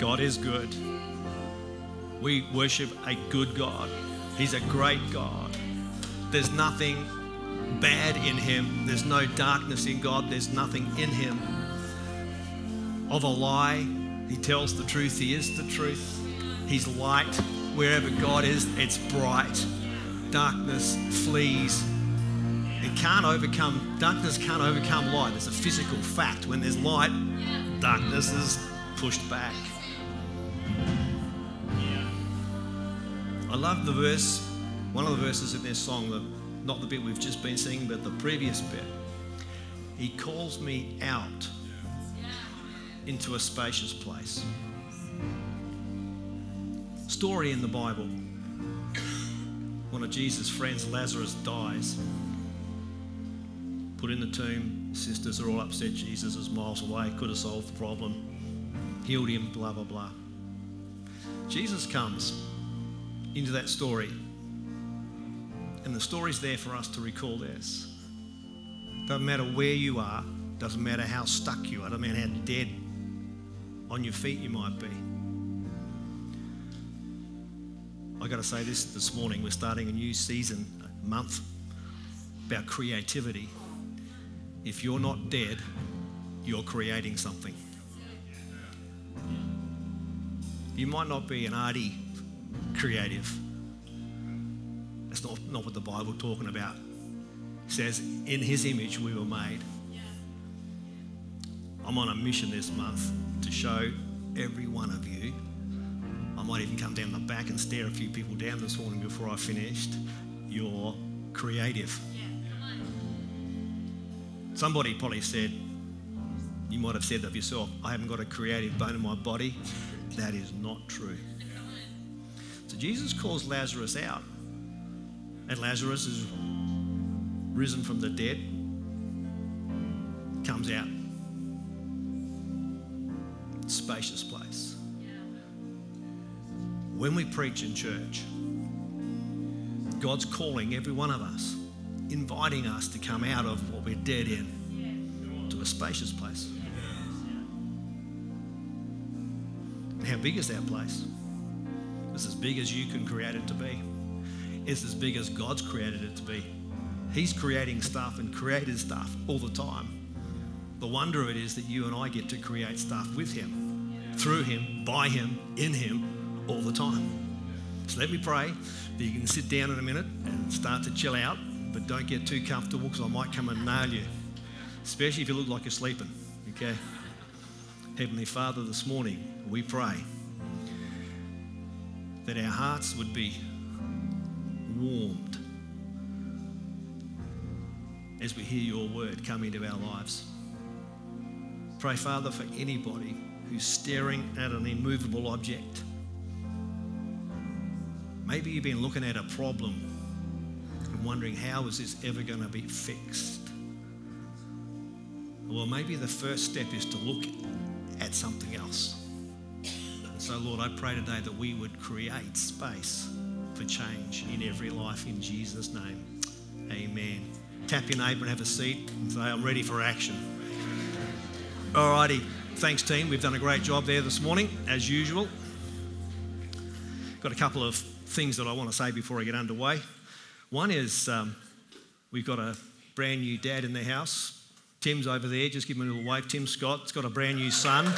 God is good. We worship a good God. He's a great God. There's nothing bad in Him, there's no darkness in God, there's nothing in Him of a lie. He tells the truth, He is the truth. He's light. Wherever God is, it's bright. Darkness flees. It can't overcome, darkness can't overcome light. It's a physical fact. When there's light, darkness is pushed back. I love the verse, one of the verses in this song, the, not the bit we've just been singing, but the previous bit. He calls me out into a spacious place. Story in the Bible. One of Jesus' friends, Lazarus, dies. Put in the tomb. Sisters are all upset. Jesus is miles away. Could have solved the problem. Healed him, blah, blah, blah. Jesus comes into that story. And the story's there for us to recall this. Doesn't matter where you are, doesn't matter how stuck you are, doesn't matter how dead on your feet you might be. I got to say this this morning. We're starting a new season, a month about creativity. If you're not dead, you're creating something. You might not be an arty creative. That's not, not what the Bible talking about. It says, in his image we were made. I'm on a mission this month to show every one of you. I might even come down the back and stare a few people down this morning before I finished. You're creative. Somebody probably said, you might have said of yourself, I haven't got a creative bone in my body. That is not true. So Jesus calls Lazarus out. And Lazarus is risen from the dead, comes out. Spacious place. When we preach in church, God's calling every one of us, inviting us to come out of what we're dead in to a spacious place. How big is that place? It's as big as you can create it to be. It's as big as God's created it to be. He's creating stuff and created stuff all the time. The wonder of it is that you and I get to create stuff with Him, through Him, by Him, in Him, all the time. So let me pray that you can sit down in a minute and start to chill out, but don't get too comfortable because I might come and nail you, especially if you look like you're sleeping. Okay? Heavenly Father, this morning we pray that our hearts would be warmed as we hear your word come into our lives. Pray, Father, for anybody who's staring at an immovable object. Maybe you've been looking at a problem and wondering, how is this ever going to be fixed? Well, maybe the first step is to look at something else. So, Lord, I pray today that we would create space for change in every life in Jesus' name. Amen. Tap your neighbour and have a seat and say, I'm ready for action. Alrighty. Thanks, team. We've done a great job there this morning, as usual. Got a couple of things that I want to say before I get underway. One is um, we've got a brand new dad in the house. Tim's over there. Just give him a little wave. Tim Scott's got a brand new son.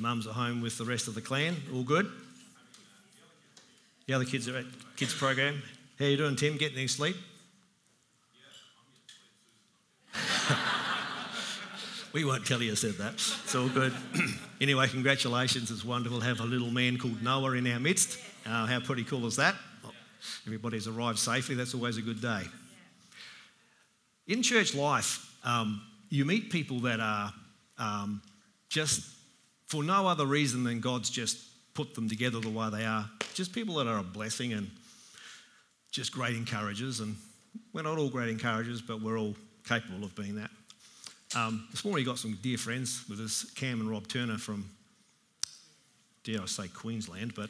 Mum's at home with the rest of the clan. All good? The other kids are at kids program. How you doing, Tim? Getting any sleep? we won't tell you I said that. It's all good. anyway, congratulations. It's wonderful to have a little man called Noah in our midst. Uh, how pretty cool is that? Everybody's arrived safely. That's always a good day. In church life, um, you meet people that are um, just for no other reason than God's just put them together the way they are. Just people that are a blessing and just great encouragers. And we're not all great encouragers, but we're all capable of being that. Um, this morning, we got some dear friends with us, Cam and Rob Turner from, dare I say, Queensland, but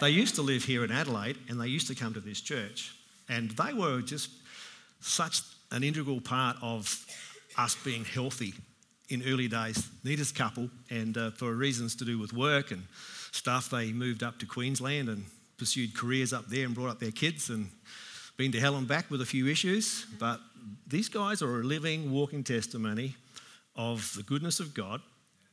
they used to live here in Adelaide and they used to come to this church. And they were just such an integral part of us being healthy in early days. Nita's couple, and uh, for reasons to do with work and stuff, they moved up to Queensland and pursued careers up there and brought up their kids and been to hell and back with a few issues. But these guys are a living, walking testimony of the goodness of God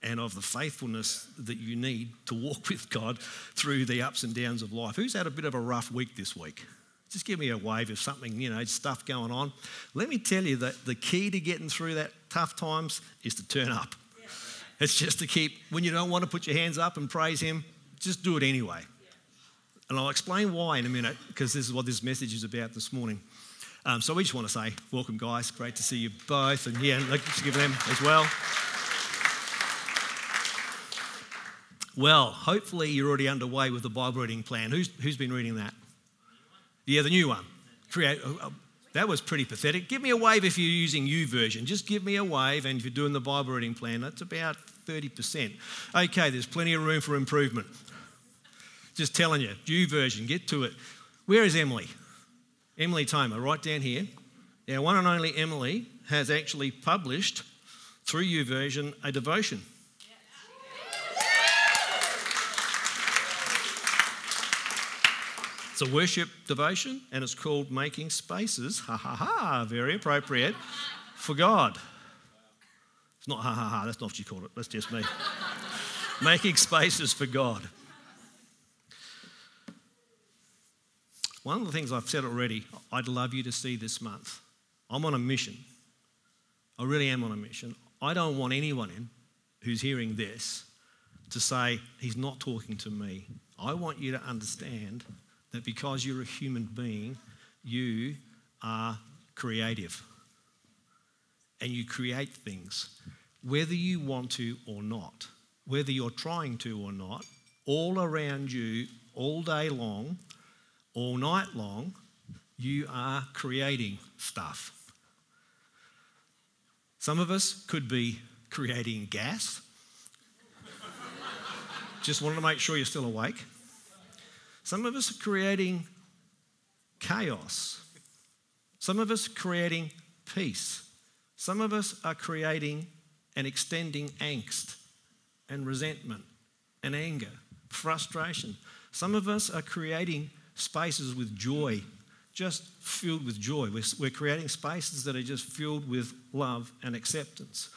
and of the faithfulness that you need to walk with God through the ups and downs of life. Who's had a bit of a rough week this week? Just give me a wave if something, you know, stuff going on. Let me tell you that the key to getting through that tough times is to turn up. Yeah. It's just to keep, when you don't want to put your hands up and praise Him, just do it anyway. Yeah. And I'll explain why in a minute, because this is what this message is about this morning. Um, so we just want to say, welcome, guys. Great to see you both. And yeah, let's give them as well. Well, hopefully you're already underway with the Bible reading plan. Who's, who's been reading that? Yeah, the new one. Create. Uh, that was pretty pathetic. Give me a wave if you're using YouVersion. Just give me a wave, and if you're doing the Bible reading plan, that's about 30%. Okay, there's plenty of room for improvement. Just telling you, YouVersion, get to it. Where is Emily? Emily Tomer, right down here. Our one and only Emily has actually published through YouVersion a devotion. It's a worship devotion and it's called Making Spaces, ha ha ha, very appropriate, for God. It's not ha ha ha, that's not what you call it, that's just me. Making spaces for God. One of the things I've said already, I'd love you to see this month. I'm on a mission. I really am on a mission. I don't want anyone in who's hearing this to say, he's not talking to me. I want you to understand that because you're a human being, you are creative. And you create things, whether you want to or not, whether you're trying to or not, all around you, all day long, all night long, you are creating stuff. Some of us could be creating gas. Just wanted to make sure you're still awake. Some of us are creating chaos. Some of us are creating peace. Some of us are creating and extending angst and resentment and anger, frustration. Some of us are creating spaces with joy, just filled with joy. We're, we're creating spaces that are just filled with love and acceptance.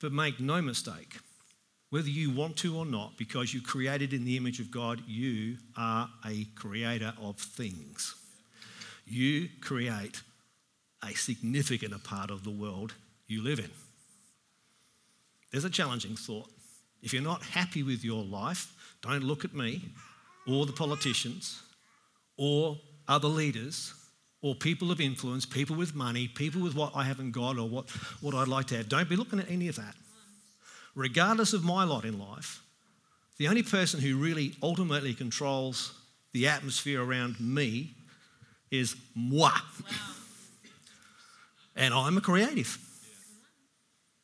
But make no mistake, whether you want to or not, because you created in the image of God, you are a creator of things. You create a significant part of the world you live in. There's a challenging thought. If you're not happy with your life, don't look at me or the politicians or other leaders or people of influence, people with money, people with what I haven't got or what, what I'd like to have. Don't be looking at any of that regardless of my lot in life, the only person who really ultimately controls the atmosphere around me is moi. Wow. And I'm a creative.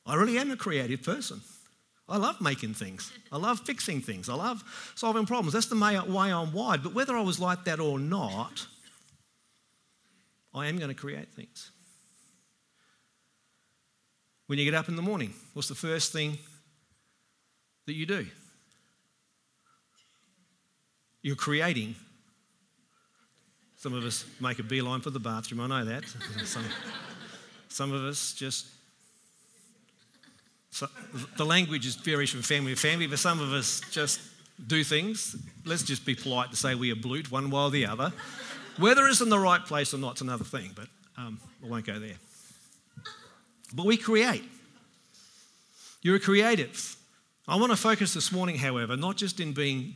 I really am a creative person. I love making things. I love fixing things. I love solving problems. That's the way I'm wired. But whether I was like that or not, I am going to create things. When you get up in the morning, what's the first thing that you do. You're creating. Some of us make a beeline for the bathroom, I know that. Some, some of us just. So the language is varies from family to family, but some of us just do things. Let's just be polite to say we are blute one while the other. Whether it's in the right place or not, it's another thing, but um, I won't go there. But we create. You're a creative. I want to focus this morning, however, not just in being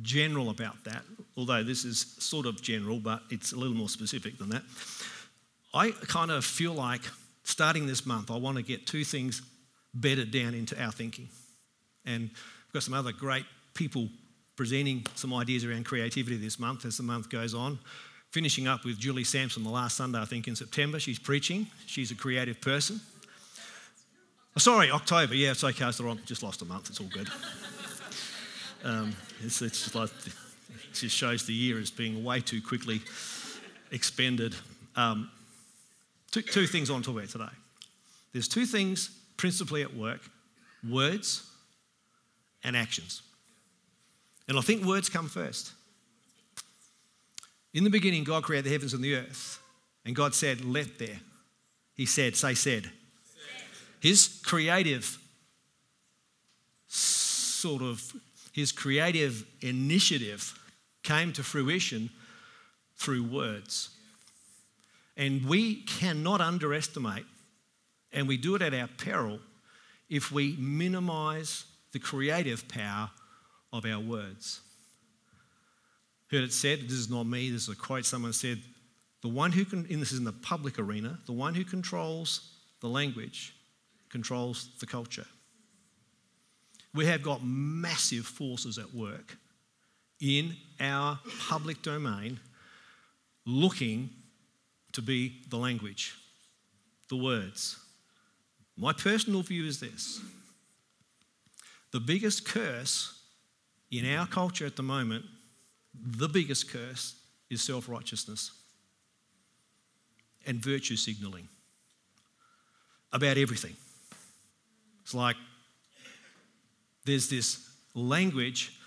general about that, although this is sort of general, but it's a little more specific than that. I kind of feel like starting this month, I want to get two things bedded down into our thinking. And we've got some other great people presenting some ideas around creativity this month as the month goes on. Finishing up with Julie Sampson the last Sunday, I think, in September. She's preaching. She's a creative person. Oh, sorry, October. Yeah, it's okay. It's the wrong. Just lost a month. It's all good. Um, it's, it's just like it just shows the year as being way too quickly expended. Um, two, two things I want to talk about today. there's two things principally at work words and actions. And I think words come first. In the beginning, God created the heavens and the earth, and God said, Let there. He said, say, said. His creative sort of, his creative initiative came to fruition through words. And we cannot underestimate, and we do it at our peril, if we minimize the creative power of our words. Heard it said, this is not me, this is a quote someone said, the one who can, and this is in the public arena, the one who controls the language controls the culture. We have got massive forces at work in our public domain looking to be the language, the words. My personal view is this the biggest curse in our culture at the moment, the biggest curse is self righteousness and virtue signaling about everything. It's like there's this language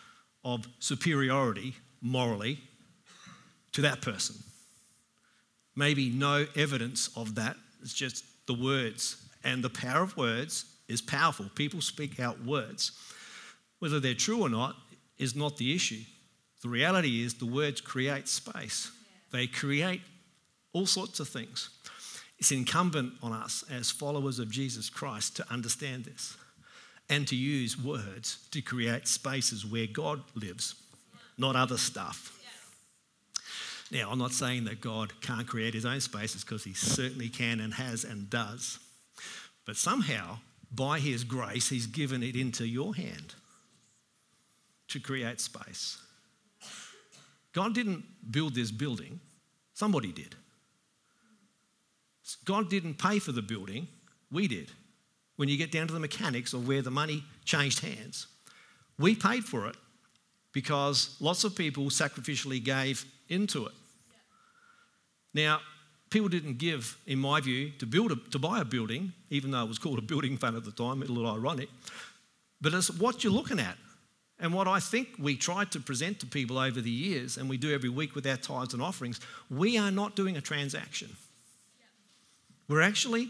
of superiority morally to that person. Maybe no evidence of that, it's just the words. And the power of words is powerful. People speak out words. Whether they're true or not is not the issue. The reality is the words create space, they create all sorts of things. It's incumbent on us as followers of Jesus Christ to understand this and to use words to create spaces where God lives, not other stuff. Now, I'm not saying that God can't create his own spaces because he certainly can and has and does. But somehow, by his grace, he's given it into your hand to create space. God didn't build this building, somebody did. God didn't pay for the building, we did. When you get down to the mechanics of where the money changed hands, we paid for it because lots of people sacrificially gave into it. Now, people didn't give, in my view, to build a, to buy a building, even though it was called a building fund at the time, a little ironic. But it's what you're looking at. And what I think we tried to present to people over the years, and we do every week with our tithes and offerings, we are not doing a transaction. We're actually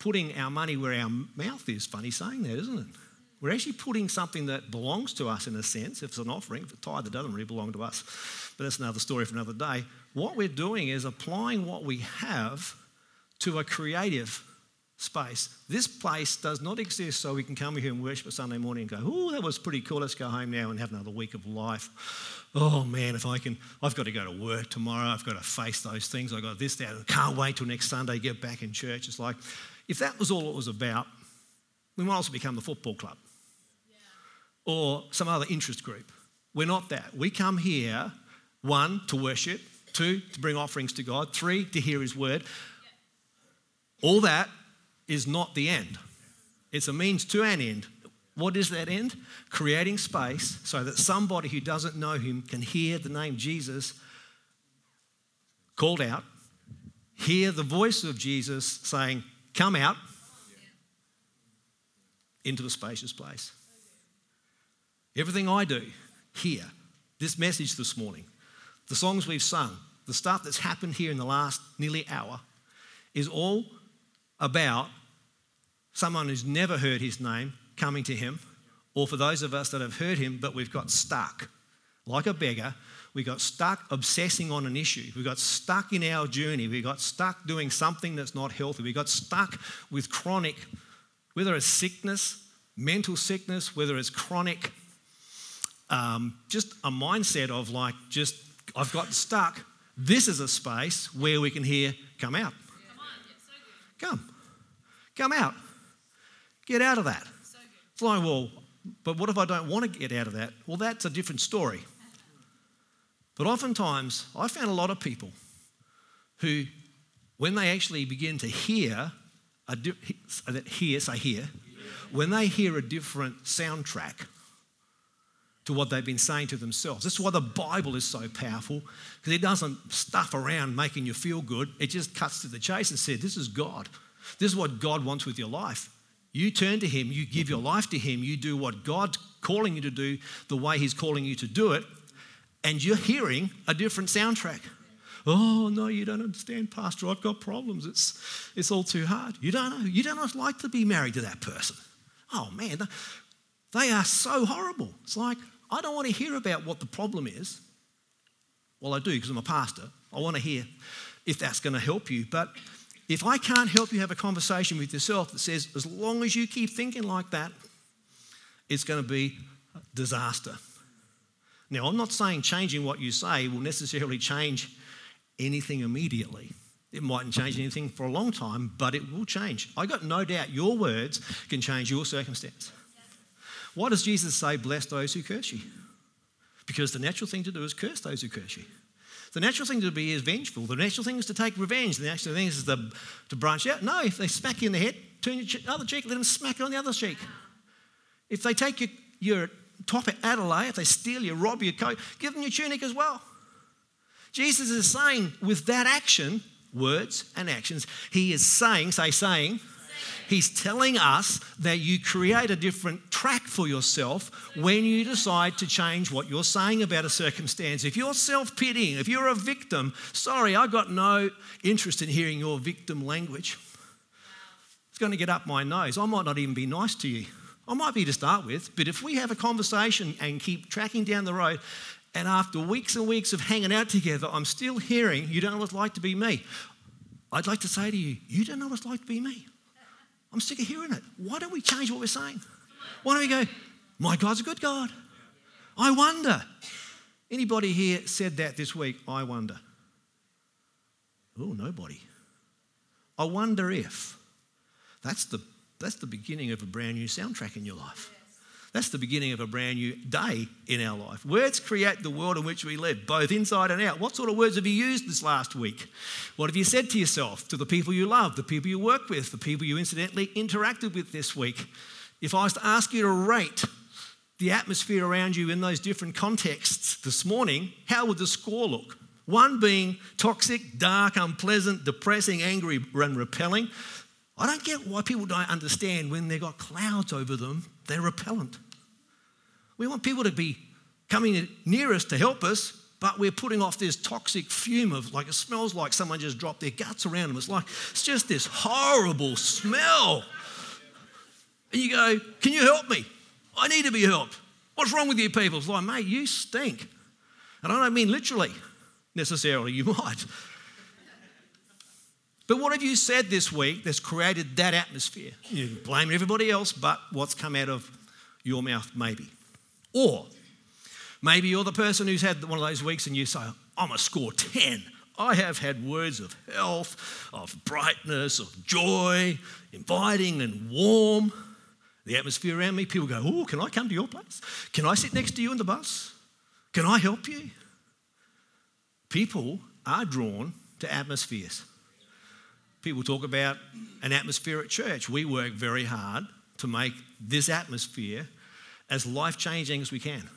putting our money where our mouth is. Funny saying that, isn't it? We're actually putting something that belongs to us in a sense, if it's an offering, if a tithe, it doesn't really belong to us. But that's another story for another day. What we're doing is applying what we have to a creative space. This place does not exist so we can come here and worship a Sunday morning and go, oh, that was pretty cool. Let's go home now and have another week of life. Oh man, if I can, I've got to go to work tomorrow. I've got to face those things. I've got this, that. I can't wait till next Sunday, get back in church. It's like, if that was all it was about, we might also become the football club yeah. or some other interest group. We're not that. We come here, one, to worship, two, to bring offerings to God, three, to hear His word. Yeah. All that is not the end, it's a means to an end. What is that end? Creating space so that somebody who doesn't know Him can hear the name Jesus called out, hear the voice of Jesus saying, Come out into the spacious place. Everything I do here, this message this morning, the songs we've sung, the stuff that's happened here in the last nearly hour, is all about someone who's never heard his name coming to him, or for those of us that have heard him but we've got stuck like a beggar we got stuck obsessing on an issue. We got stuck in our journey. We got stuck doing something that's not healthy. We got stuck with chronic, whether it's sickness, mental sickness, whether it's chronic, um, just a mindset of like, just, I've got stuck. This is a space where we can hear, come out. Come. Come out. Get out of that. It's like, well, but what if I don't want to get out of that? Well, that's a different story. But oftentimes, I found a lot of people who, when they actually begin to hear, a di- hear, say hear, when they hear a different soundtrack to what they've been saying to themselves. That's why the Bible is so powerful, because it doesn't stuff around making you feel good. It just cuts to the chase and says, This is God. This is what God wants with your life. You turn to Him, you give your life to Him, you do what God's calling you to do the way He's calling you to do it, and you're hearing a different soundtrack. Oh, no, you don't understand, Pastor. I've got problems. It's, it's all too hard. You don't know. You don't like to be married to that person. Oh, man, they are so horrible. It's like, I don't want to hear about what the problem is. Well, I do because I'm a pastor. I want to hear if that's going to help you. But if I can't help you have a conversation with yourself that says, as long as you keep thinking like that, it's going to be disaster. Now, I'm not saying changing what you say will necessarily change anything immediately. It mightn't change anything for a long time, but it will change. I got no doubt your words can change your circumstance. Why does Jesus say, Bless those who curse you? Because the natural thing to do is curse those who curse you. The natural thing to be is vengeful. The natural thing is to take revenge. The natural thing is to, to branch out. No, if they smack you in the head, turn your other cheek, let them smack it on the other cheek. If they take your, your top at Adelaide, if they steal you, rob your coat, give them your tunic as well. Jesus is saying with that action, words and actions, he is saying, say, saying, He's telling us that you create a different track for yourself when you decide to change what you're saying about a circumstance. If you're self pitying, if you're a victim, sorry, I've got no interest in hearing your victim language. It's going to get up my nose. I might not even be nice to you. I might be to start with, but if we have a conversation and keep tracking down the road, and after weeks and weeks of hanging out together, I'm still hearing, you don't know what it's like to be me. I'd like to say to you, you don't know what it's like to be me. I'm sick of hearing it. Why don't we change what we're saying? Why don't we go, my God's a good God? I wonder. Anybody here said that this week? I wonder. Oh, nobody. I wonder if. That's the, that's the beginning of a brand new soundtrack in your life. That's the beginning of a brand new day in our life. Words create the world in which we live, both inside and out. What sort of words have you used this last week? What have you said to yourself, to the people you love, the people you work with, the people you incidentally interacted with this week? If I was to ask you to rate the atmosphere around you in those different contexts this morning, how would the score look? One being toxic, dark, unpleasant, depressing, angry, and repelling. I don't get why people don't understand when they've got clouds over them, they're repellent. We want people to be coming near us to help us, but we're putting off this toxic fume of like it smells like someone just dropped their guts around them. It's like it's just this horrible smell. And you go, Can you help me? I need to be helped. What's wrong with you people? It's like, mate, you stink. And I don't mean literally necessarily, you might. But what have you said this week that's created that atmosphere? You blame everybody else, but what's come out of your mouth, maybe. Or maybe you're the person who's had one of those weeks and you say, I'm a score 10. I have had words of health, of brightness, of joy, inviting and warm. The atmosphere around me, people go, Oh, can I come to your place? Can I sit next to you in the bus? Can I help you? People are drawn to atmospheres. People talk about an atmosphere at church. We work very hard to make this atmosphere as life changing as we can.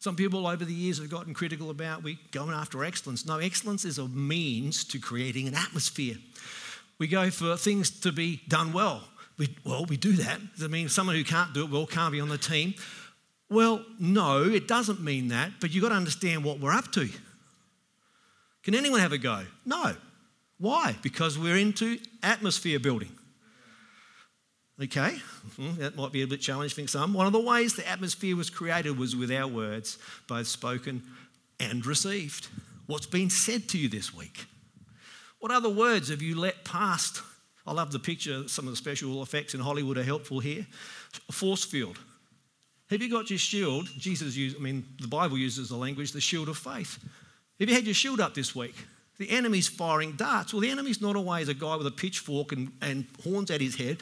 Some people over the years have gotten critical about we going after excellence. No, excellence is a means to creating an atmosphere. We go for things to be done well. We, well, we do that. Does it mean someone who can't do it well can't be on the team? Well, no, it doesn't mean that, but you've got to understand what we're up to. Can anyone have a go? No. Why? Because we're into atmosphere building. Okay, hmm, that might be a bit challenging for some. One of the ways the atmosphere was created was with our words, both spoken and received. What's been said to you this week? What other words have you let past? I love the picture, some of the special effects in Hollywood are helpful here. A force field. Have you got your shield? Jesus used, I mean, the Bible uses the language, the shield of faith. Have you had your shield up this week? The enemy's firing darts. Well, the enemy's not always a guy with a pitchfork and, and horns at his head.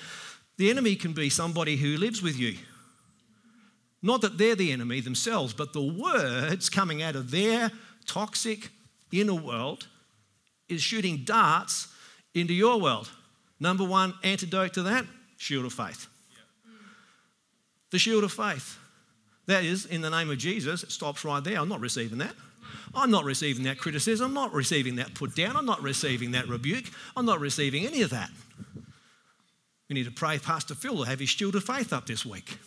The enemy can be somebody who lives with you. Not that they're the enemy themselves, but the words coming out of their toxic inner world is shooting darts into your world. Number one antidote to that shield of faith. The shield of faith. That is, in the name of Jesus, it stops right there. I'm not receiving that. I'm not receiving that criticism. I'm not receiving that put down. I'm not receiving that rebuke. I'm not receiving any of that. We need to pray Pastor Phil to have his shield of faith up this week.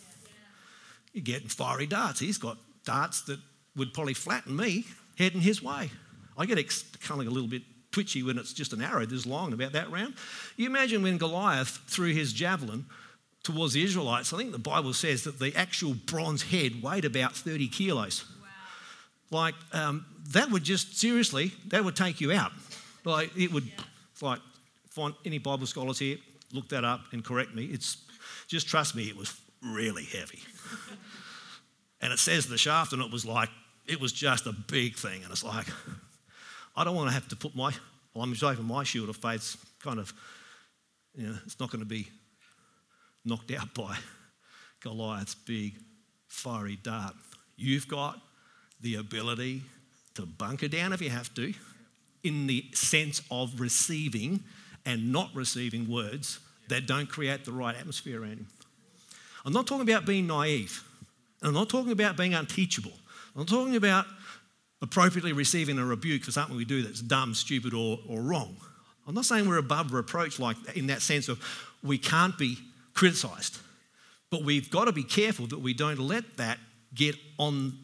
You're getting fiery darts. He's got darts that would probably flatten me heading his way. I get kind of a little bit twitchy when it's just an arrow this long, about that round. You imagine when Goliath threw his javelin towards the Israelites, I think the Bible says that the actual bronze head weighed about 30 kilos. Like, um, that would just, seriously, that would take you out. Like, it would, yeah. like, find any Bible scholars here, look that up and correct me. It's, just trust me, it was really heavy. and it says the shaft, and it was like, it was just a big thing. And it's like, I don't want to have to put my, well, I'm saving my shield of faith kind of, you know, it's not going to be knocked out by Goliath's big fiery dart. You've got the ability to bunker down if you have to, in the sense of receiving and not receiving words that don't create the right atmosphere around him. I'm not talking about being naive. I'm not talking about being unteachable. I'm talking about appropriately receiving a rebuke for something we do that's dumb, stupid, or, or wrong. I'm not saying we're above reproach like in that sense of we can't be criticized. But we've got to be careful that we don't let that get on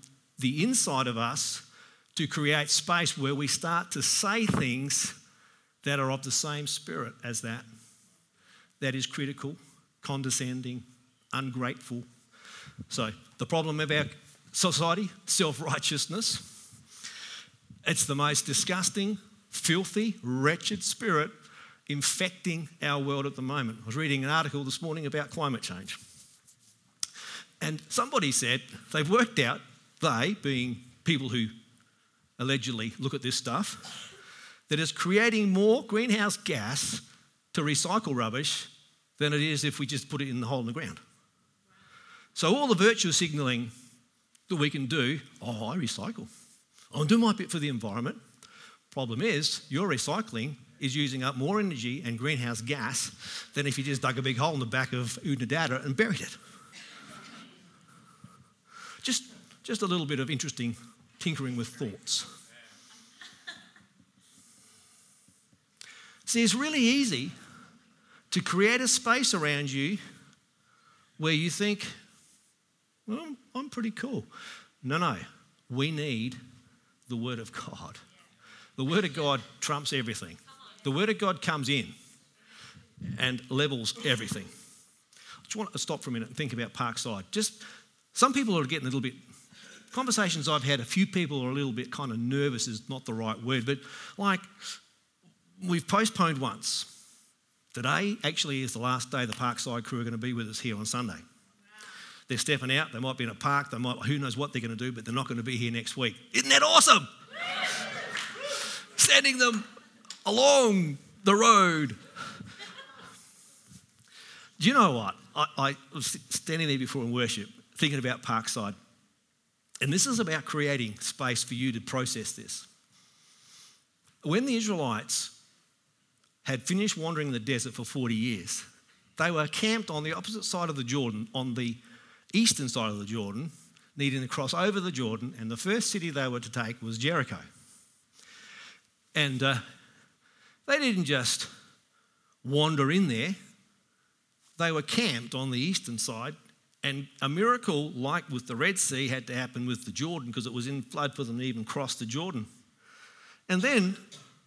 the inside of us to create space where we start to say things that are of the same spirit as that. That is critical, condescending, ungrateful. So, the problem of our society, self righteousness, it's the most disgusting, filthy, wretched spirit infecting our world at the moment. I was reading an article this morning about climate change. And somebody said they've worked out, they being people who allegedly look at this stuff, that it's creating more greenhouse gas to recycle rubbish than it is if we just put it in the hole in the ground. So, all the virtue signalling that we can do, oh, I recycle. I'll do my bit for the environment. Problem is, your recycling is using up more energy and greenhouse gas than if you just dug a big hole in the back of Oodnadatta and buried it. Just, just a little bit of interesting tinkering with thoughts. See, it's really easy to create a space around you where you think, well, I'm pretty cool. No, no, we need the Word of God. The Word of God trumps everything. The Word of God comes in and levels everything. I just want to stop for a minute and think about Parkside. Just some people are getting a little bit. Conversations I've had, a few people are a little bit kind of nervous, is not the right word, but like we've postponed once. Today actually is the last day the Parkside crew are going to be with us here on Sunday. They're stepping out. They might be in a park. They might, who knows what they're going to do, but they're not going to be here next week. Isn't that awesome? Sending them along the road. Do you know what? I, I was standing there before in worship thinking about Parkside. And this is about creating space for you to process this. When the Israelites had finished wandering the desert for 40 years, they were camped on the opposite side of the Jordan, on the eastern side of the Jordan, needing to cross over the Jordan, and the first city they were to take was Jericho. And uh, they didn't just wander in there, they were camped on the eastern side. And a miracle, like with the Red Sea, had to happen with the Jordan because it was in flood for them to even cross the Jordan. And then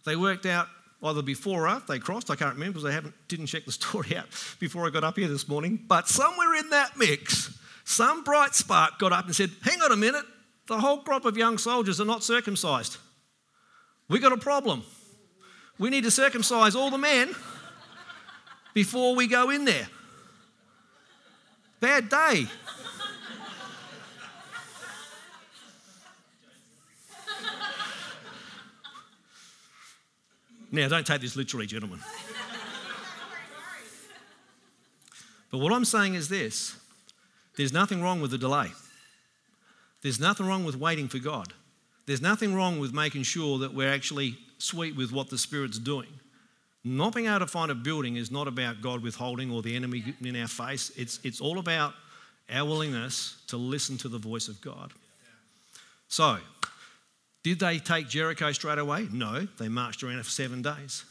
they worked out either before or after they crossed. I can't remember because I haven't, didn't check the story out before I got up here this morning. But somewhere in that mix, some bright spark got up and said, Hang on a minute, the whole crop of young soldiers are not circumcised. We got a problem. We need to circumcise all the men before we go in there. Bad day. Now, don't take this literally, gentlemen. But what I'm saying is this there's nothing wrong with the delay. There's nothing wrong with waiting for God. There's nothing wrong with making sure that we're actually sweet with what the Spirit's doing. Not being able to find a building is not about God withholding or the enemy in our face. It's, it's all about our willingness to listen to the voice of God. So, did they take Jericho straight away? No, they marched around it for seven days.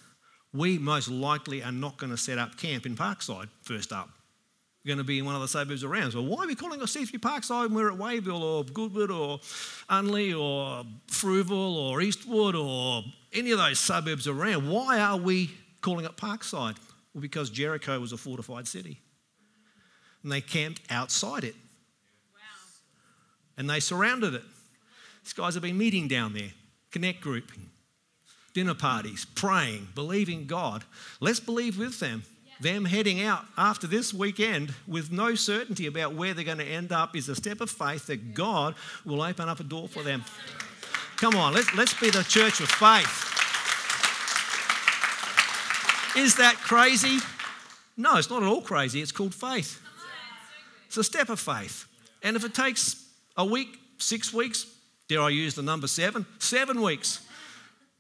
we most likely are not going to set up camp in Parkside first up. We're going to be in one of the suburbs around. So why are we calling Seathry Parkside when we're at Wayville or Goodwood or Unley or Frewville or Eastwood or any of those suburbs around? Why are we calling it Parkside? Well, because Jericho was a fortified city. And they camped outside it. Wow. And they surrounded it. These guys have been meeting down there, connect group, dinner parties, praying, believing God. Let's believe with them. Them heading out after this weekend with no certainty about where they're going to end up is a step of faith that God will open up a door for them. Come on, let's, let's be the church of faith. Is that crazy? No, it's not at all crazy. It's called faith. It's a step of faith. And if it takes a week, six weeks, dare I use the number seven? Seven weeks.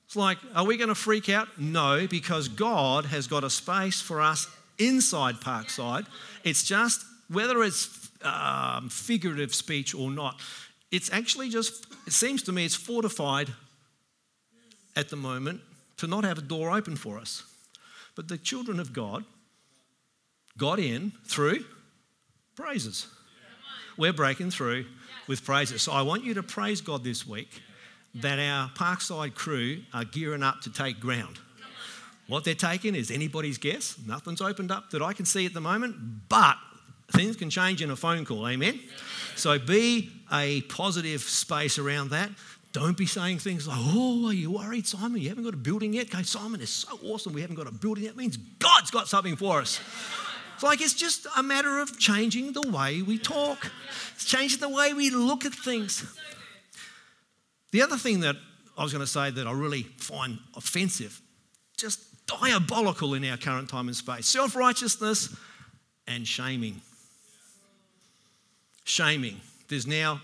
It's like, are we going to freak out? No, because God has got a space for us inside Parkside. It's just whether it's um, figurative speech or not, it's actually just, it seems to me it's fortified at the moment to not have a door open for us. But the children of God got in through praises. We're breaking through with praises. So I want you to praise God this week that our Parkside crew are gearing up to take ground. What they're taking is anybody's guess. Nothing's opened up that I can see at the moment, but things can change in a phone call. Amen? So be a positive space around that. Don't be saying things like, oh, are you worried, Simon? You haven't got a building yet? Okay, Simon, it's so awesome we haven't got a building yet. It means God's got something for us. It's like it's just a matter of changing the way we talk, it's changing the way we look at things. The other thing that I was going to say that I really find offensive, just diabolical in our current time and space self righteousness and shaming. Shaming. There's now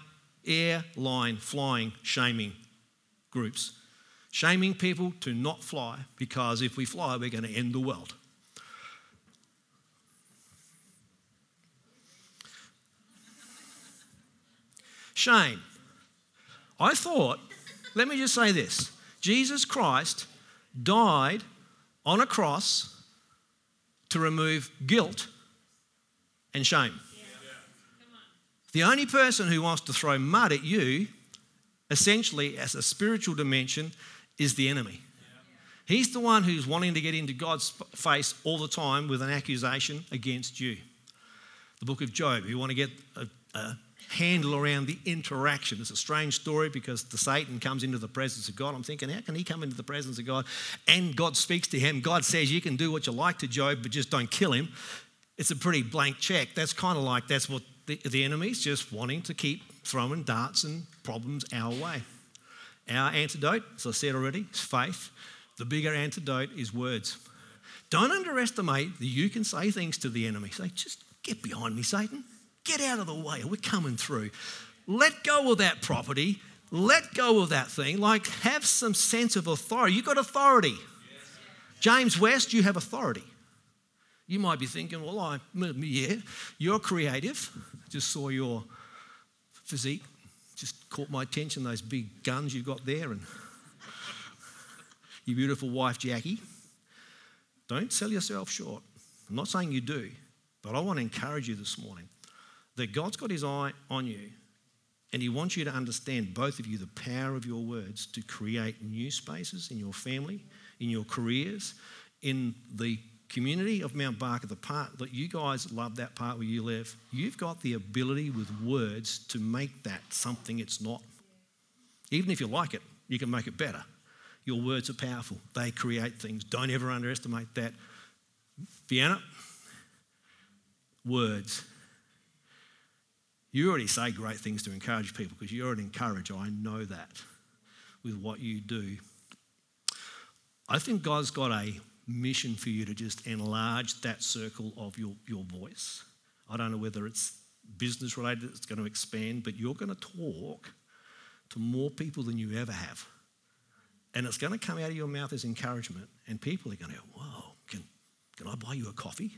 airline flying shaming groups. Shaming people to not fly because if we fly, we're going to end the world. Shame. I thought, let me just say this Jesus Christ died on a cross to remove guilt and shame. The only person who wants to throw mud at you, essentially as a spiritual dimension, is the enemy. He's the one who's wanting to get into God's face all the time with an accusation against you. The book of Job, you want to get a, a handle around the interaction. It's a strange story because the Satan comes into the presence of God. I'm thinking, how can he come into the presence of God? And God speaks to him. God says, You can do what you like to Job, but just don't kill him. It's a pretty blank check. That's kind of like that's what the, the enemy's just wanting to keep throwing darts and problems our way. Our antidote, as I said already, is faith. The bigger antidote is words. Don't underestimate that you can say things to the enemy. Say, just get behind me, Satan. Get out of the way. We're coming through. Let go of that property. Let go of that thing. Like, have some sense of authority. You've got authority. James West, you have authority. You might be thinking, well, I, yeah, you're creative. Just saw your physique, just caught my attention, those big guns you've got there, and your beautiful wife, Jackie. Don't sell yourself short. I'm not saying you do, but I want to encourage you this morning that God's got his eye on you and he wants you to understand, both of you, the power of your words to create new spaces in your family, in your careers, in the community of Mount Barker, the part that you guys love that part where you live, you've got the ability with words to make that something it's not. Even if you like it, you can make it better. Your words are powerful, they create things. Don't ever underestimate that. Vienna, words. You already say great things to encourage people because you're an encourager. I know that with what you do. I think God's got a mission for you to just enlarge that circle of your, your voice. I don't know whether it's business related, it's going to expand, but you're going to talk to more people than you ever have. And it's going to come out of your mouth as encouragement, and people are going to go, Whoa, can, can I buy you a coffee?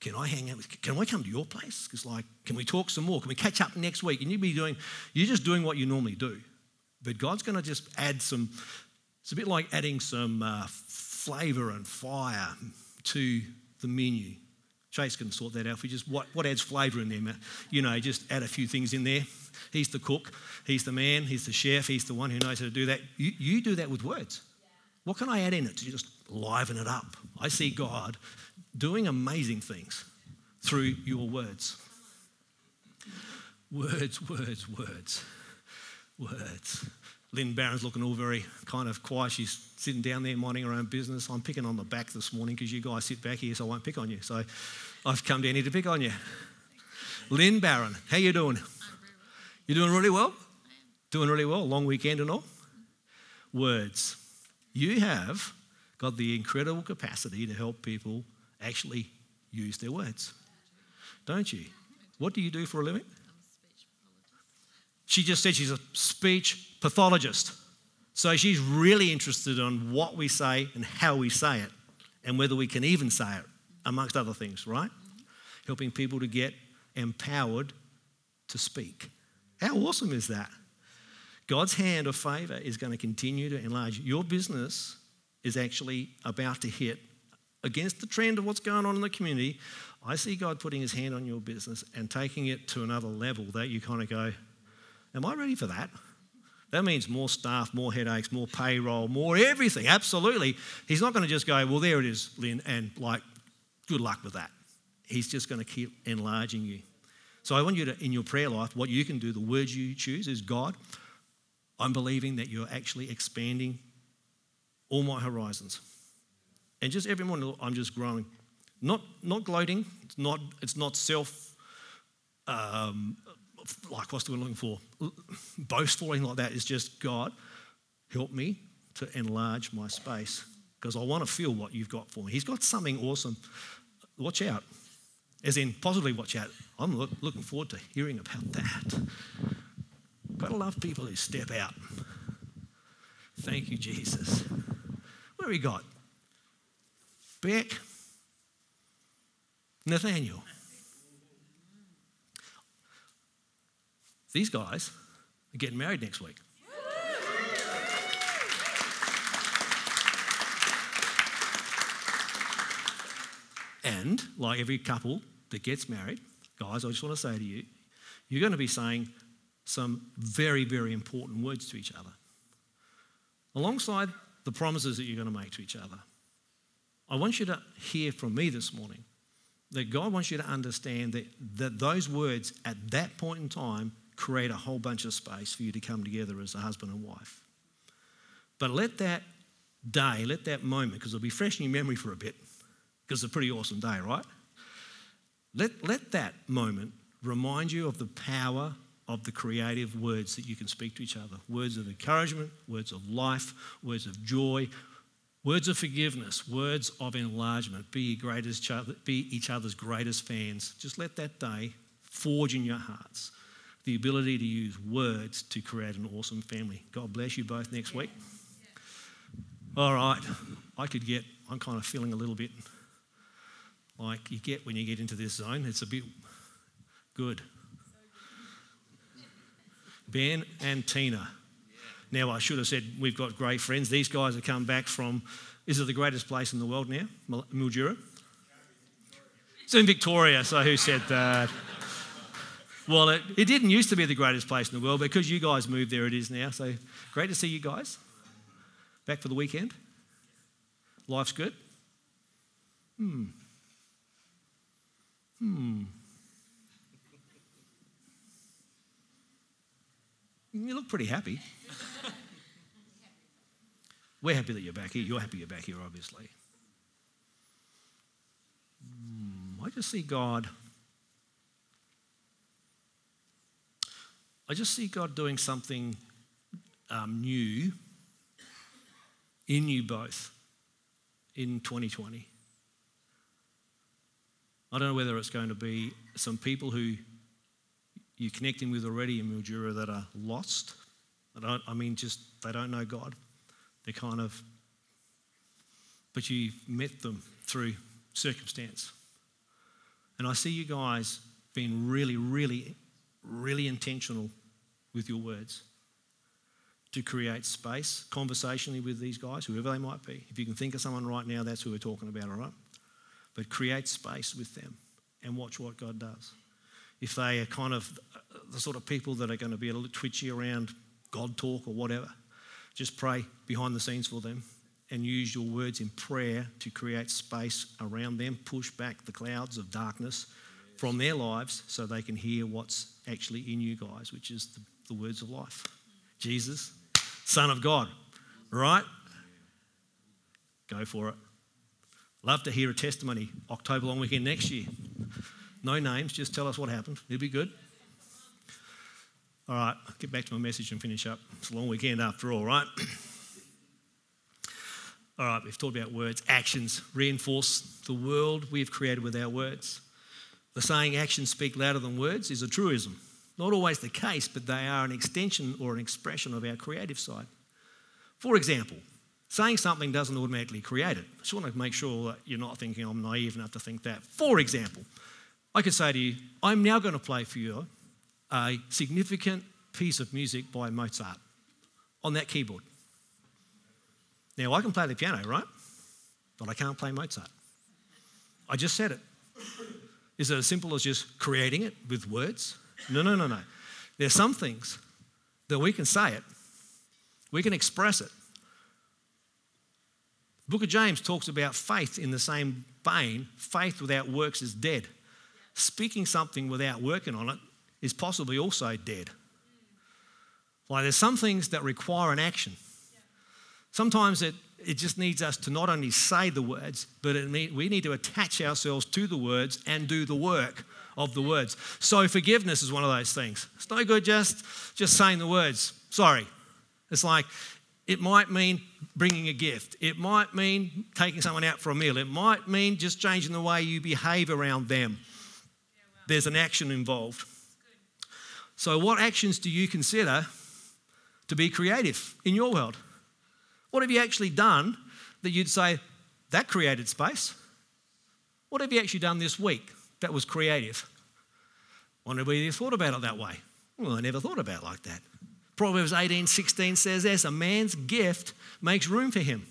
Can I hang out with, can I come to your place? Because like, can we talk some more? Can we catch up next week? And you be doing, you're just doing what you normally do. But God's going to just add some, it's a bit like adding some uh, flavour and fire to the menu. Chase can sort that out for you. Just what, what adds flavour in there, You know, just add a few things in there. He's the cook, he's the man, he's the chef, he's the one who knows how to do that. You, you do that with words. What can I add in it to just liven it up? I see God doing amazing things through your words. Words, words, words, words. Lynn Barron's looking all very kind of quiet. She's sitting down there minding her own business. I'm picking on the back this morning because you guys sit back here, so I won't pick on you. So I've come down here to pick on you. Lynn Barron, how you doing? You're doing really well? Doing really well. Long weekend and all. Words. You have got the incredible capacity to help people actually use their words, don't you? What do you do for a living? She just said she's a speech pathologist. So she's really interested in what we say and how we say it and whether we can even say it, amongst other things, right? Helping people to get empowered to speak. How awesome is that? God's hand of favor is going to continue to enlarge. Your business is actually about to hit against the trend of what's going on in the community. I see God putting his hand on your business and taking it to another level that you kind of go, Am I ready for that? That means more staff, more headaches, more payroll, more everything. Absolutely. He's not going to just go, well, there it is, Lynn, and like, good luck with that. He's just going to keep enlarging you. So I want you to, in your prayer life, what you can do, the words you choose is God, I'm believing that you're actually expanding all my horizons. And just every morning, I'm just growing. Not, not gloating, it's not, it's not self um, like what's the word looking for? Boastfulling like that is just God, help me to enlarge my space because I want to feel what you've got for me. He's got something awesome. Watch out. As in, positively watch out. I'm look, looking forward to hearing about that. Gotta love people who step out. Thank you, Jesus. Where we got? Beck, Nathaniel. These guys are getting married next week. And like every couple that gets married, guys, I just want to say to you, you're going to be saying some very, very important words to each other. Alongside the promises that you're going to make to each other, I want you to hear from me this morning that God wants you to understand that, that those words at that point in time create a whole bunch of space for you to come together as a husband and wife. But let that day, let that moment, because it'll be fresh in your memory for a bit, because it's a pretty awesome day, right? Let, let that moment remind you of the power of the creative words that you can speak to each other words of encouragement, words of life, words of joy, words of forgiveness, words of enlargement. Be, greatest, be each other's greatest fans. Just let that day forge in your hearts the ability to use words to create an awesome family. God bless you both next week. All right, I could get, I'm kind of feeling a little bit like you get when you get into this zone. It's a bit good. Ben and Tina. Now, I should have said we've got great friends. These guys have come back from, is it the greatest place in the world now? Mildura? It's in Victoria, so who said that? Well, it, it didn't used to be the greatest place in the world, but because you guys moved there, it is now. So great to see you guys. Back for the weekend. Life's good. Hmm. Hmm. You look pretty happy. We're happy that you're back here. You're happy you're back here, obviously. Hmm. I just see God I just see God doing something um, new in you both in 2020. I don't know whether it's going to be some people who you're connecting with already in Mildura that are lost. I, I mean, just they don't know God. They're kind of, but you've met them through circumstance. And I see you guys being really, really, really intentional with your words. to create space conversationally with these guys, whoever they might be. If you can think of someone right now, that's who we're talking about, all right? But create space with them and watch what God does. If they are kind of the sort of people that are going to be a little twitchy around God talk or whatever, just pray behind the scenes for them and use your words in prayer to create space around them, push back the clouds of darkness from their lives so they can hear what's actually in you guys, which is the, the words of life. Jesus, Son of God, right? Go for it. Love to hear a testimony. October long weekend next year. No names, just tell us what happened. It'll be good. All right, get back to my message and finish up. It's a long weekend after all, right? all right, we've talked about words. Actions reinforce the world we've created with our words. The saying actions speak louder than words is a truism. Not always the case, but they are an extension or an expression of our creative side. For example, saying something doesn't automatically create it. I just want to make sure that you're not thinking I'm naive enough to think that. For example, I could say to you, I'm now going to play for you a significant piece of music by Mozart on that keyboard. Now, I can play the piano, right? But I can't play Mozart. I just said it. Is it as simple as just creating it with words? No, no, no, no. There's some things that we can say it, we can express it. The book of James talks about faith in the same vein. Faith without works is dead. Speaking something without working on it is possibly also dead. Like there's some things that require an action. Sometimes it, it just needs us to not only say the words, but we need to attach ourselves to the words and do the work of the words. So forgiveness is one of those things. It's no good just, just saying the words. Sorry. It's like it might mean bringing a gift. It might mean taking someone out for a meal. It might mean just changing the way you behave around them. There's an action involved. So, what actions do you consider to be creative in your world? What have you actually done that you'd say that created space? What have you actually done this week that was creative? Wonder whether you thought about it that way. Well, I never thought about it like that. Proverbs 18 16 says this a man's gift makes room for him.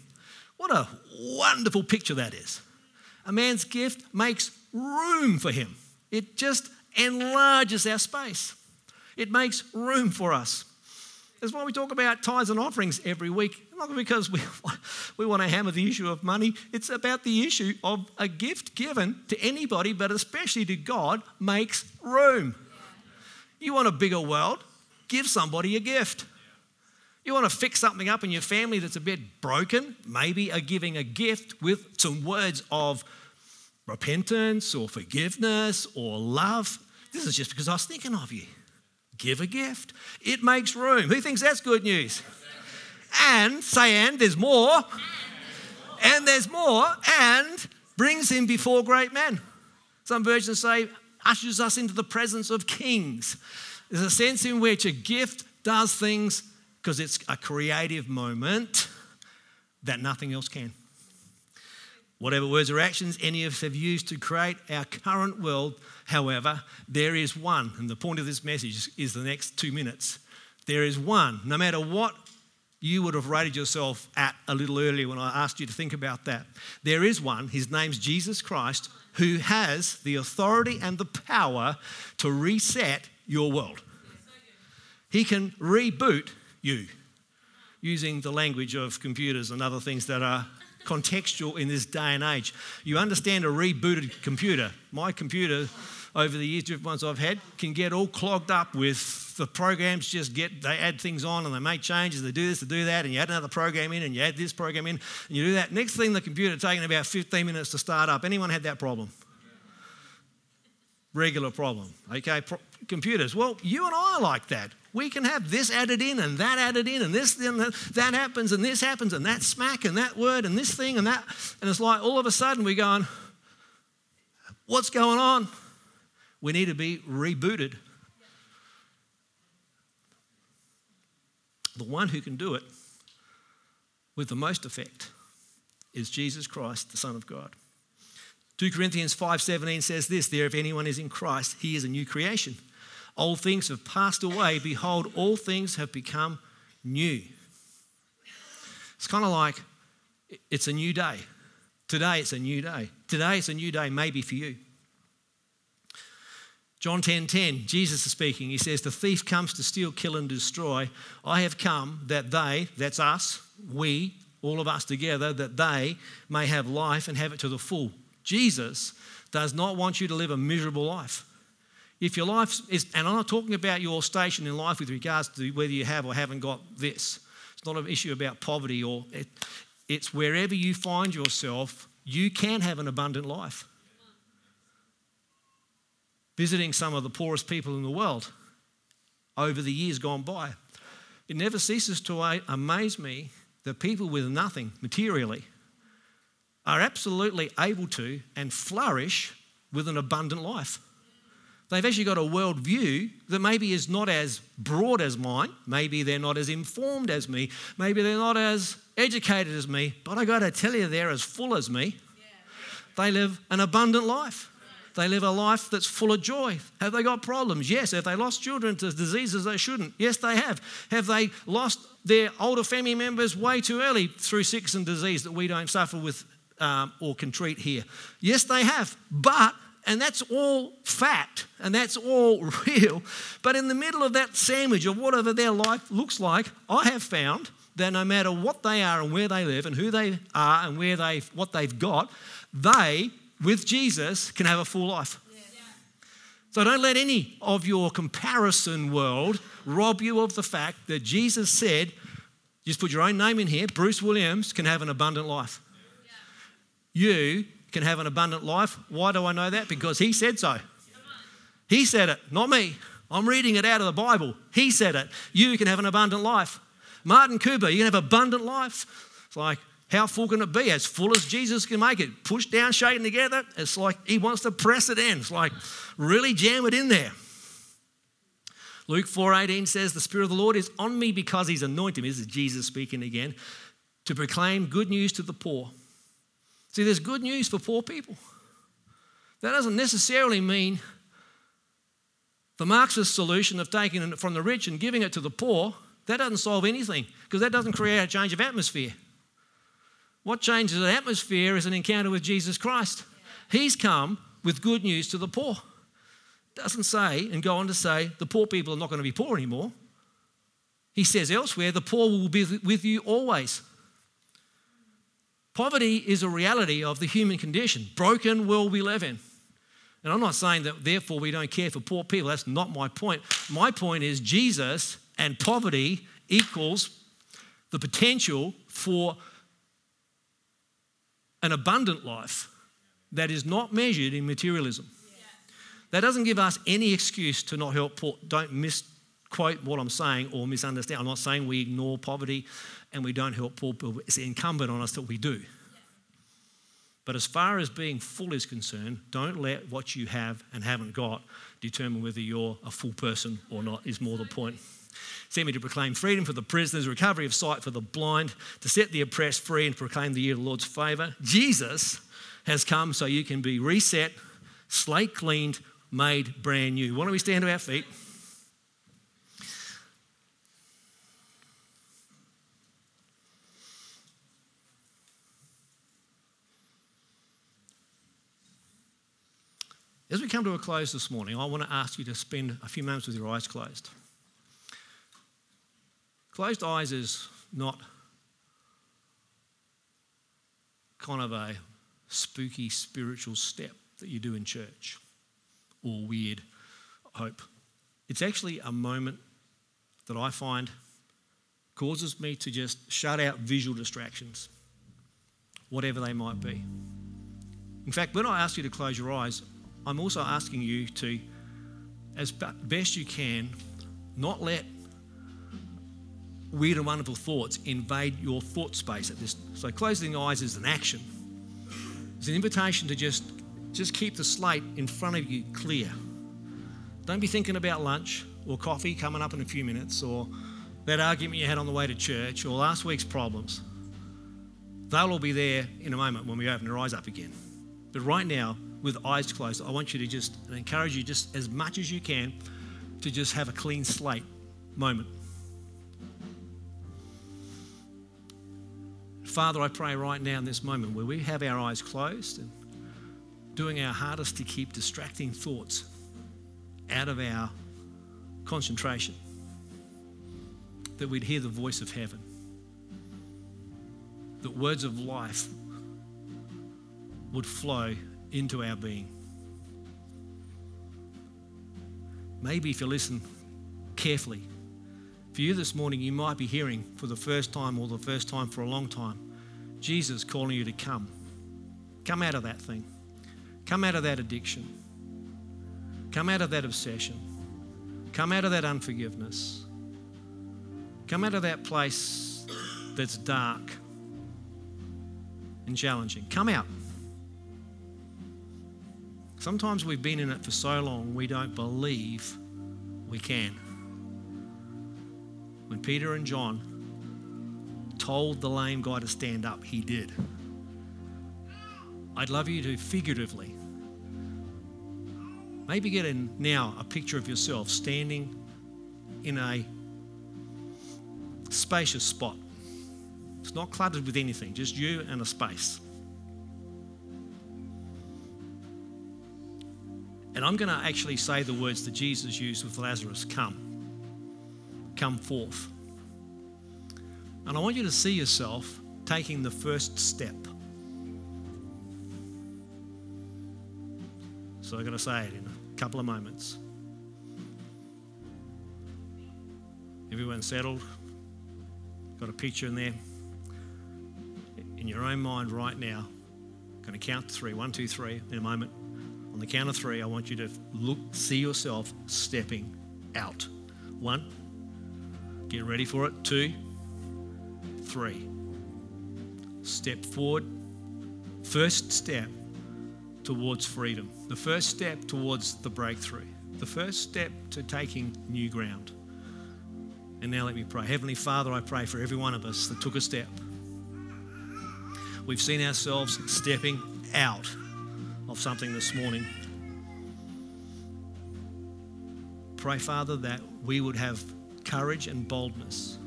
What a wonderful picture that is. A man's gift makes room for him, it just enlarges our space. It makes room for us. That's why we talk about tithes and offerings every week. Not because we, we want to hammer the issue of money, it's about the issue of a gift given to anybody, but especially to God, makes room. You want a bigger world? Give somebody a gift. You want to fix something up in your family that's a bit broken? Maybe a giving a gift with some words of repentance or forgiveness or love. This is just because I was thinking of you give a gift. It makes room. Who thinks that's good news? And, say, and, there's more. And there's more. And brings him before great men. Some versions say, ushers us into the presence of kings. There's a sense in which a gift does things because it's a creative moment that nothing else can. Whatever words or actions any of us have used to create our current world However, there is one, and the point of this message is the next two minutes. There is one, no matter what you would have rated yourself at a little earlier when I asked you to think about that. There is one, his name's Jesus Christ, who has the authority and the power to reset your world. He can reboot you using the language of computers and other things that are contextual in this day and age. You understand a rebooted computer. My computer over the years, different ones I've had, can get all clogged up with the programs just get, they add things on and they make changes, they do this, they do that, and you add another program in and you add this program in and you do that. Next thing, the computer taking about 15 minutes to start up. Anyone had that problem? Regular problem, okay? Pro- computers. Well, you and I are like that. We can have this added in and that added in and this that, that happens and this happens and that smack and that word and this thing and that. And it's like all of a sudden we're going, what's going on? We need to be rebooted. The one who can do it with the most effect is Jesus Christ, the Son of God. 2 Corinthians 5:17 says this, there if anyone is in Christ, he is a new creation. Old things have passed away, behold all things have become new. It's kind of like it's a new day. Today it's a new day. Today it's a new day, maybe for you. John 10:10, 10, 10, Jesus is speaking. He says, The thief comes to steal, kill, and destroy. I have come that they, that's us, we, all of us together, that they may have life and have it to the full. Jesus does not want you to live a miserable life. If your life is, and I'm not talking about your station in life with regards to whether you have or haven't got this. It's not an issue about poverty or it, it's wherever you find yourself, you can have an abundant life. Visiting some of the poorest people in the world over the years gone by, it never ceases to amaze me that people with nothing materially are absolutely able to and flourish with an abundant life. They've actually got a worldview that maybe is not as broad as mine. Maybe they're not as informed as me. Maybe they're not as educated as me. But I got to tell you, they're as full as me. They live an abundant life. They live a life that's full of joy. Have they got problems? Yes. Have they lost children to diseases they shouldn't? Yes, they have. Have they lost their older family members way too early through sickness and disease that we don't suffer with um, or can treat here? Yes, they have. But and that's all fact and that's all real. But in the middle of that sandwich of whatever their life looks like, I have found that no matter what they are and where they live and who they are and where they what they've got, they with Jesus can have a full life. So don't let any of your comparison world rob you of the fact that Jesus said, just put your own name in here, Bruce Williams can have an abundant life. You can have an abundant life. Why do I know that? Because he said so. He said it, not me. I'm reading it out of the Bible. He said it. You can have an abundant life. Martin Cooper, you can have abundant life. It's like, how full can it be? As full as Jesus can make it. Pushed down, shaken together. It's like he wants to press it in. It's like really jam it in there. Luke 4:18 says, The Spirit of the Lord is on me because He's anointed me. This is Jesus speaking again, to proclaim good news to the poor. See, there's good news for poor people. That doesn't necessarily mean the Marxist solution of taking it from the rich and giving it to the poor. That doesn't solve anything because that doesn't create a change of atmosphere. What changes the atmosphere is an encounter with Jesus Christ. He's come with good news to the poor. Doesn't say and go on to say the poor people are not going to be poor anymore. He says elsewhere, the poor will be with you always. Poverty is a reality of the human condition, broken world we live in. And I'm not saying that therefore we don't care for poor people. That's not my point. My point is Jesus and poverty equals the potential for an abundant life that is not measured in materialism. That doesn't give us any excuse to not help poor. Don't misquote what I'm saying or misunderstand. I'm not saying we ignore poverty and we don't help poor people. It's incumbent on us that we do. But as far as being full is concerned, don't let what you have and haven't got determine whether you're a full person or not, is more the point. Send me to proclaim freedom for the prisoners, recovery of sight for the blind, to set the oppressed free and proclaim the year of the Lord's favour. Jesus has come so you can be reset, slate cleaned, made brand new. Why don't we stand to our feet? As we come to a close this morning, I want to ask you to spend a few moments with your eyes closed. Closed eyes is not kind of a spooky spiritual step that you do in church or weird hope. It's actually a moment that I find causes me to just shut out visual distractions, whatever they might be. In fact, when I ask you to close your eyes, I'm also asking you to, as best you can, not let weird and wonderful thoughts invade your thought space at this. So closing the eyes is an action. It's an invitation to just, just keep the slate in front of you clear. Don't be thinking about lunch or coffee coming up in a few minutes or that argument you had on the way to church or last week's problems. They'll all be there in a moment when we open our eyes up again. But right now, with eyes closed, I want you to just encourage you just as much as you can to just have a clean slate moment. Father, I pray right now in this moment where we have our eyes closed and doing our hardest to keep distracting thoughts out of our concentration, that we'd hear the voice of heaven, that words of life would flow into our being. Maybe if you listen carefully, for you this morning, you might be hearing for the first time or the first time for a long time Jesus calling you to come. Come out of that thing. Come out of that addiction. Come out of that obsession. Come out of that unforgiveness. Come out of that place that's dark and challenging. Come out. Sometimes we've been in it for so long we don't believe we can. When Peter and John told the lame guy to stand up, he did. I'd love you to figuratively, maybe get in now a picture of yourself standing in a spacious spot. It's not cluttered with anything, just you and a space. And I'm going to actually say the words that Jesus used with Lazarus come, come forth. And I want you to see yourself taking the first step. So I'm going to say it in a couple of moments. Everyone settled? Got a picture in there? In your own mind right now, I'm going to count to three. One, two, three. In a moment, the count of three, I want you to look, see yourself stepping out. One, get ready for it. Two, three. Step forward. First step towards freedom. The first step towards the breakthrough. The first step to taking new ground. And now let me pray. Heavenly Father, I pray for every one of us that took a step. We've seen ourselves stepping out something this morning. Pray, Father, that we would have courage and boldness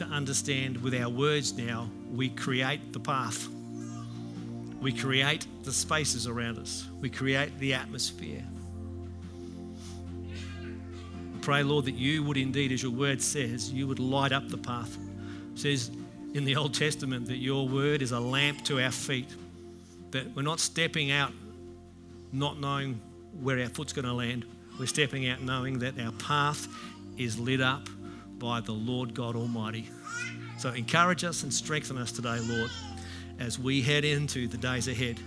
to understand with our words now, we create the path. We create the spaces around us. We create the atmosphere. Pray, Lord, that you would indeed, as your word says, you would light up the path. It says in the Old Testament that your word is a lamp to our feet that we're not stepping out not knowing where our foot's going to land. We're stepping out knowing that our path is lit up by the Lord God Almighty. So encourage us and strengthen us today, Lord, as we head into the days ahead.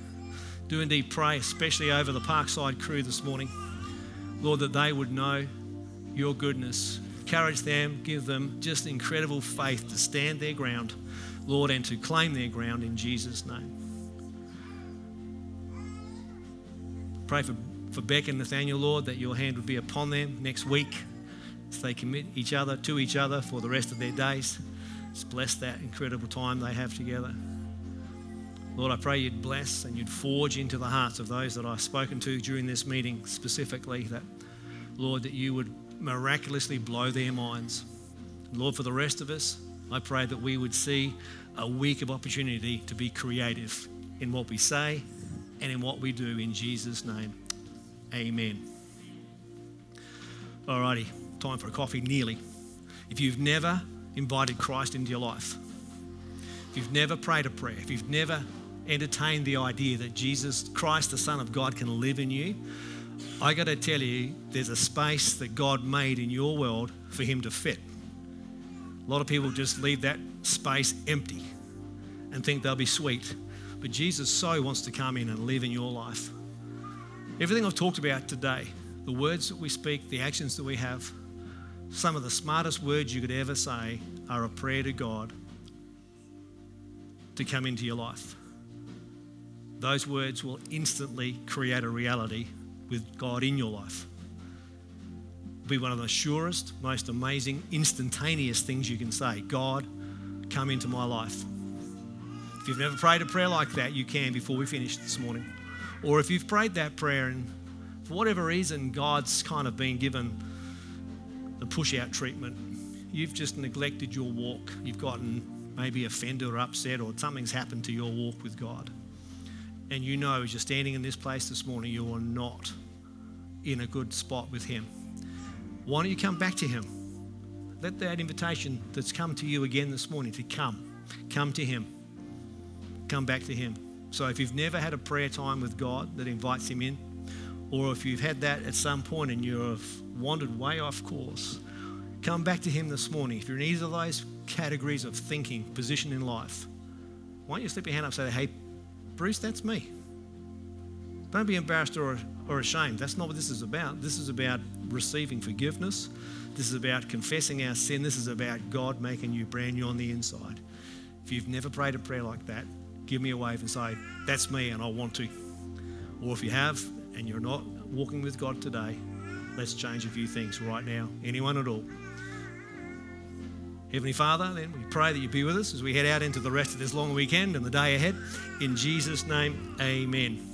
Do indeed pray, especially over the Parkside crew this morning, Lord, that they would know your goodness. Encourage them, give them just incredible faith to stand their ground, Lord, and to claim their ground in Jesus' name. Pray for, for Beck and Nathaniel, Lord, that your hand would be upon them next week as they commit each other to each other for the rest of their days. Just bless that incredible time they have together. Lord, I pray you'd bless and you'd forge into the hearts of those that I've spoken to during this meeting specifically, that, Lord, that you would miraculously blow their minds. Lord, for the rest of us, I pray that we would see a week of opportunity to be creative in what we say and in what we do in Jesus' name. Amen. Alrighty, time for a coffee nearly. If you've never invited Christ into your life, if you've never prayed a prayer, if you've never entertained the idea that Jesus Christ, the Son of God, can live in you, I got to tell you, there's a space that God made in your world for Him to fit. A lot of people just leave that space empty and think they'll be sweet. But Jesus so wants to come in and live in your life. Everything I've talked about today, the words that we speak, the actions that we have, some of the smartest words you could ever say are a prayer to God to come into your life. Those words will instantly create a reality with God in your life. Be one of the surest, most amazing, instantaneous things you can say God, come into my life. If you've never prayed a prayer like that, you can before we finish this morning. Or if you've prayed that prayer and for whatever reason God's kind of been given the push out treatment, you've just neglected your walk, you've gotten maybe offended or upset, or something's happened to your walk with God. And you know, as you're standing in this place this morning, you are not in a good spot with Him. Why don't you come back to Him? Let that invitation that's come to you again this morning to come, come to Him, come back to Him. So if you've never had a prayer time with God that invites Him in, or if you've had that at some point and you've wandered way off course, come back to Him this morning. If you're in either of those categories of thinking, position in life, why don't you slip your hand up and say, hey, Bruce, that's me. Don't be embarrassed or, or ashamed. That's not what this is about. This is about receiving forgiveness. This is about confessing our sin. This is about God making you brand new on the inside. If you've never prayed a prayer like that, give me a wave and say, That's me and I want to. Or if you have and you're not walking with God today, let's change a few things right now. Anyone at all? Heavenly Father, then we pray that you be with us as we head out into the rest of this long weekend and the day ahead. In Jesus' name, amen.